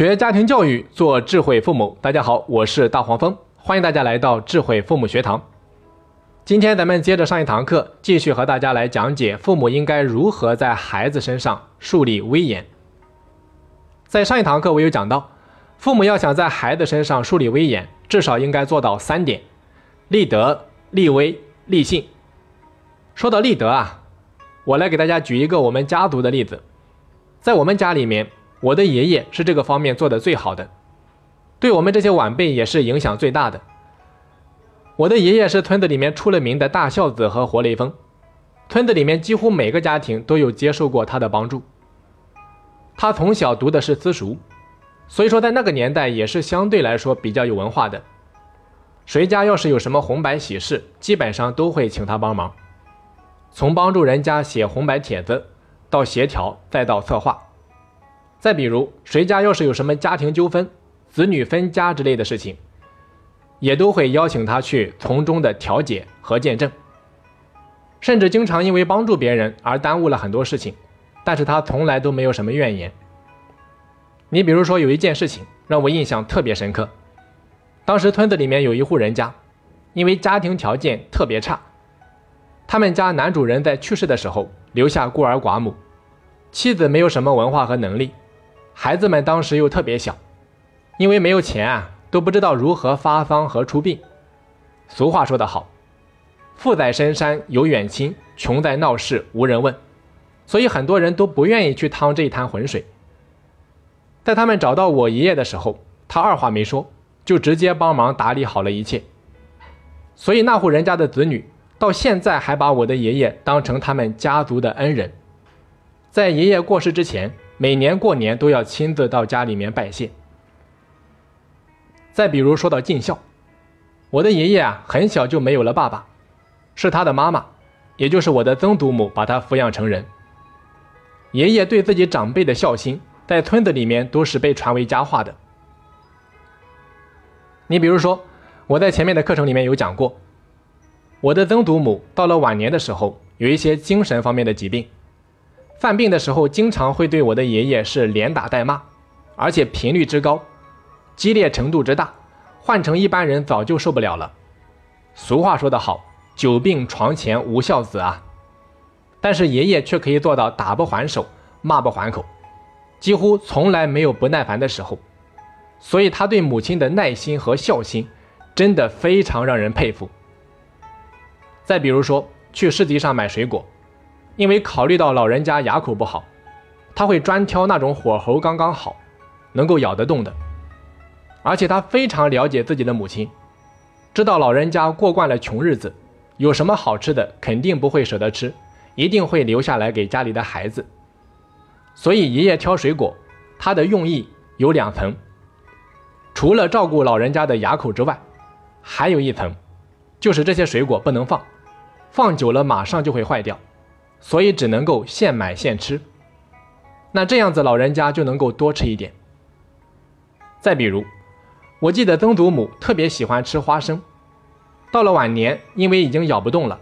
学家庭教育，做智慧父母。大家好，我是大黄蜂，欢迎大家来到智慧父母学堂。今天咱们接着上一堂课，继续和大家来讲解父母应该如何在孩子身上树立威严。在上一堂课我有讲到，父母要想在孩子身上树立威严，至少应该做到三点：立德、立威、立信。说到立德啊，我来给大家举一个我们家族的例子，在我们家里面。我的爷爷是这个方面做的最好的，对我们这些晚辈也是影响最大的。我的爷爷是村子里面出了名的大孝子和活雷锋，村子里面几乎每个家庭都有接受过他的帮助。他从小读的是私塾，所以说在那个年代也是相对来说比较有文化的。谁家要是有什么红白喜事，基本上都会请他帮忙，从帮助人家写红白帖子，到协调，再到策划。再比如，谁家要是有什么家庭纠纷、子女分家之类的事情，也都会邀请他去从中的调解和见证。甚至经常因为帮助别人而耽误了很多事情，但是他从来都没有什么怨言。你比如说，有一件事情让我印象特别深刻。当时村子里面有一户人家，因为家庭条件特别差，他们家男主人在去世的时候留下孤儿寡母，妻子没有什么文化和能力。孩子们当时又特别小，因为没有钱啊，都不知道如何发丧和出殡。俗话说得好，“富在深山有远亲，穷在闹市无人问”，所以很多人都不愿意去趟这一滩浑水。在他们找到我爷爷的时候，他二话没说，就直接帮忙打理好了一切。所以那户人家的子女到现在还把我的爷爷当成他们家族的恩人，在爷爷过世之前。每年过年都要亲自到家里面拜谢。再比如说到尽孝，我的爷爷啊很小就没有了爸爸，是他的妈妈，也就是我的曾祖母把他抚养成人。爷爷对自己长辈的孝心，在村子里面都是被传为佳话的。你比如说，我在前面的课程里面有讲过，我的曾祖母到了晚年的时候，有一些精神方面的疾病。犯病的时候，经常会对我的爷爷是连打带骂，而且频率之高，激烈程度之大，换成一般人早就受不了了。俗话说得好，久病床前无孝子啊。但是爷爷却可以做到打不还手，骂不还口，几乎从来没有不耐烦的时候。所以他对母亲的耐心和孝心，真的非常让人佩服。再比如说，去市集上买水果。因为考虑到老人家牙口不好，他会专挑那种火候刚刚好，能够咬得动的。而且他非常了解自己的母亲，知道老人家过惯了穷日子，有什么好吃的肯定不会舍得吃，一定会留下来给家里的孩子。所以爷爷挑水果，他的用意有两层，除了照顾老人家的牙口之外，还有一层，就是这些水果不能放，放久了马上就会坏掉。所以只能够现买现吃，那这样子老人家就能够多吃一点。再比如，我记得曾祖母特别喜欢吃花生，到了晚年，因为已经咬不动了，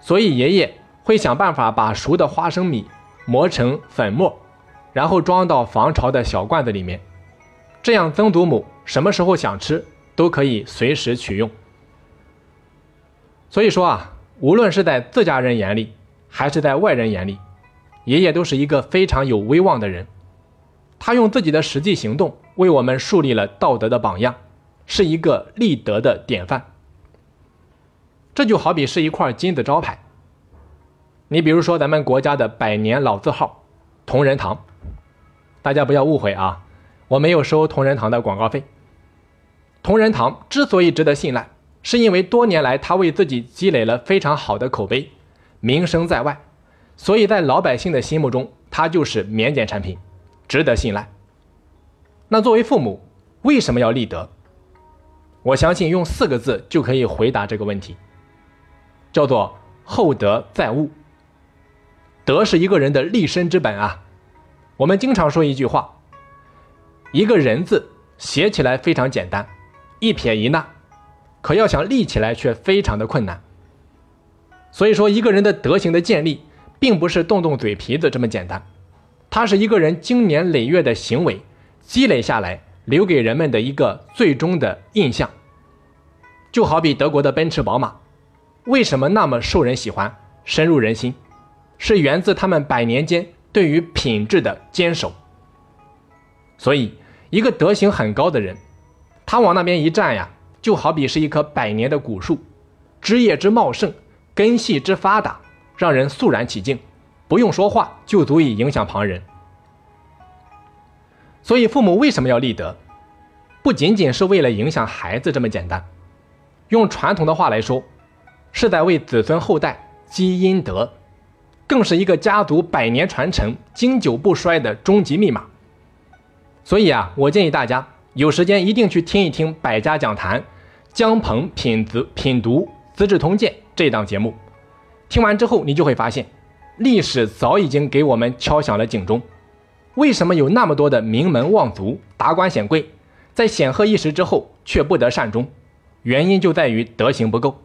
所以爷爷会想办法把熟的花生米磨成粉末，然后装到防潮的小罐子里面，这样曾祖母什么时候想吃都可以随时取用。所以说啊，无论是在自家人眼里，还是在外人眼里，爷爷都是一个非常有威望的人。他用自己的实际行动为我们树立了道德的榜样，是一个立德的典范。这就好比是一块金字招牌。你比如说咱们国家的百年老字号同仁堂，大家不要误会啊，我没有收同仁堂的广告费。同仁堂之所以值得信赖，是因为多年来他为自己积累了非常好的口碑。名声在外，所以在老百姓的心目中，它就是免检产品，值得信赖。那作为父母，为什么要立德？我相信用四个字就可以回答这个问题，叫做厚德载物。德是一个人的立身之本啊。我们经常说一句话：一个人字写起来非常简单，一撇一捺，可要想立起来却非常的困难。所以说，一个人的德行的建立，并不是动动嘴皮子这么简单，它是一个人经年累月的行为，积累下来，留给人们的一个最终的印象。就好比德国的奔驰、宝马，为什么那么受人喜欢、深入人心？是源自他们百年间对于品质的坚守。所以，一个德行很高的人，他往那边一站呀，就好比是一棵百年的古树，枝叶之茂盛，根系之发达，让人肃然起敬，不用说话就足以影响旁人。所以，父母为什么要立德？不仅仅是为了影响孩子这么简单，用传统的话来说，是在为子孙后代积阴德。更是一个家族百年传承、经久不衰的终极密码。所以啊，我建议大家有时间一定去听一听百家讲坛姜鹏品子品读《资治通鉴》这档节目。听完之后，你就会发现，历史早已经给我们敲响了警钟。为什么有那么多的名门望族、达官显贵，在显赫一时之后却不得善终？原因就在于德行不够，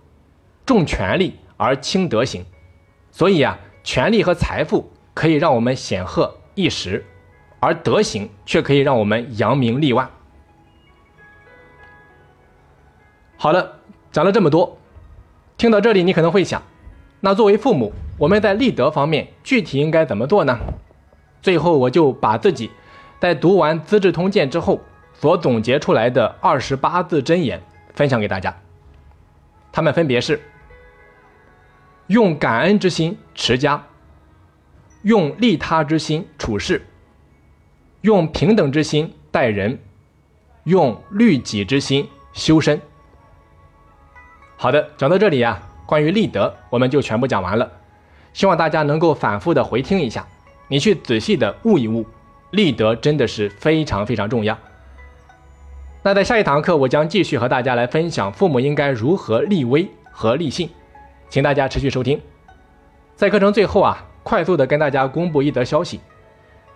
重权力而轻德行。所以啊。权力和财富可以让我们显赫一时，而德行却可以让我们扬名立万。好了，讲了这么多，听到这里，你可能会想，那作为父母，我们在立德方面具体应该怎么做呢？最后，我就把自己在读完《资治通鉴》之后所总结出来的二十八字真言分享给大家，他们分别是。用感恩之心持家，用利他之心处事，用平等之心待人，用律己之心修身。好的，讲到这里呀，关于立德我们就全部讲完了。希望大家能够反复的回听一下，你去仔细的悟一悟，立德真的是非常非常重要。那在下一堂课，我将继续和大家来分享父母应该如何立威和立信。请大家持续收听。在课程最后啊，快速的跟大家公布一则消息。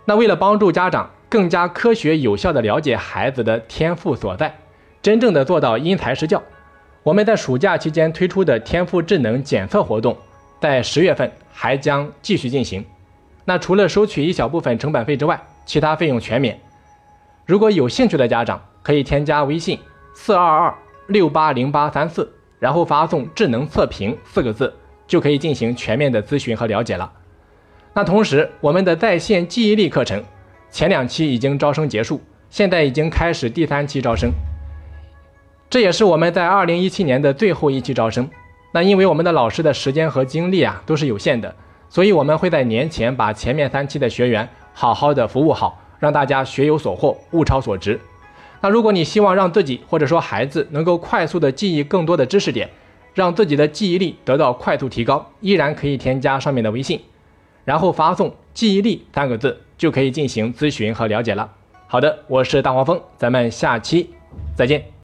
那为了帮助家长更加科学有效的了解孩子的天赋所在，真正的做到因材施教，我们在暑假期间推出的天赋智能检测活动，在十月份还将继续进行。那除了收取一小部分成本费之外，其他费用全免。如果有兴趣的家长，可以添加微信四二二六八零八三四。然后发送“智能测评”四个字，就可以进行全面的咨询和了解了。那同时，我们的在线记忆力课程前两期已经招生结束，现在已经开始第三期招生。这也是我们在二零一七年的最后一期招生。那因为我们的老师的时间和精力啊都是有限的，所以我们会在年前把前面三期的学员好好的服务好，让大家学有所获，物超所值。那如果你希望让自己或者说孩子能够快速的记忆更多的知识点，让自己的记忆力得到快速提高，依然可以添加上面的微信，然后发送“记忆力”三个字，就可以进行咨询和了解了。好的，我是大黄蜂，咱们下期再见。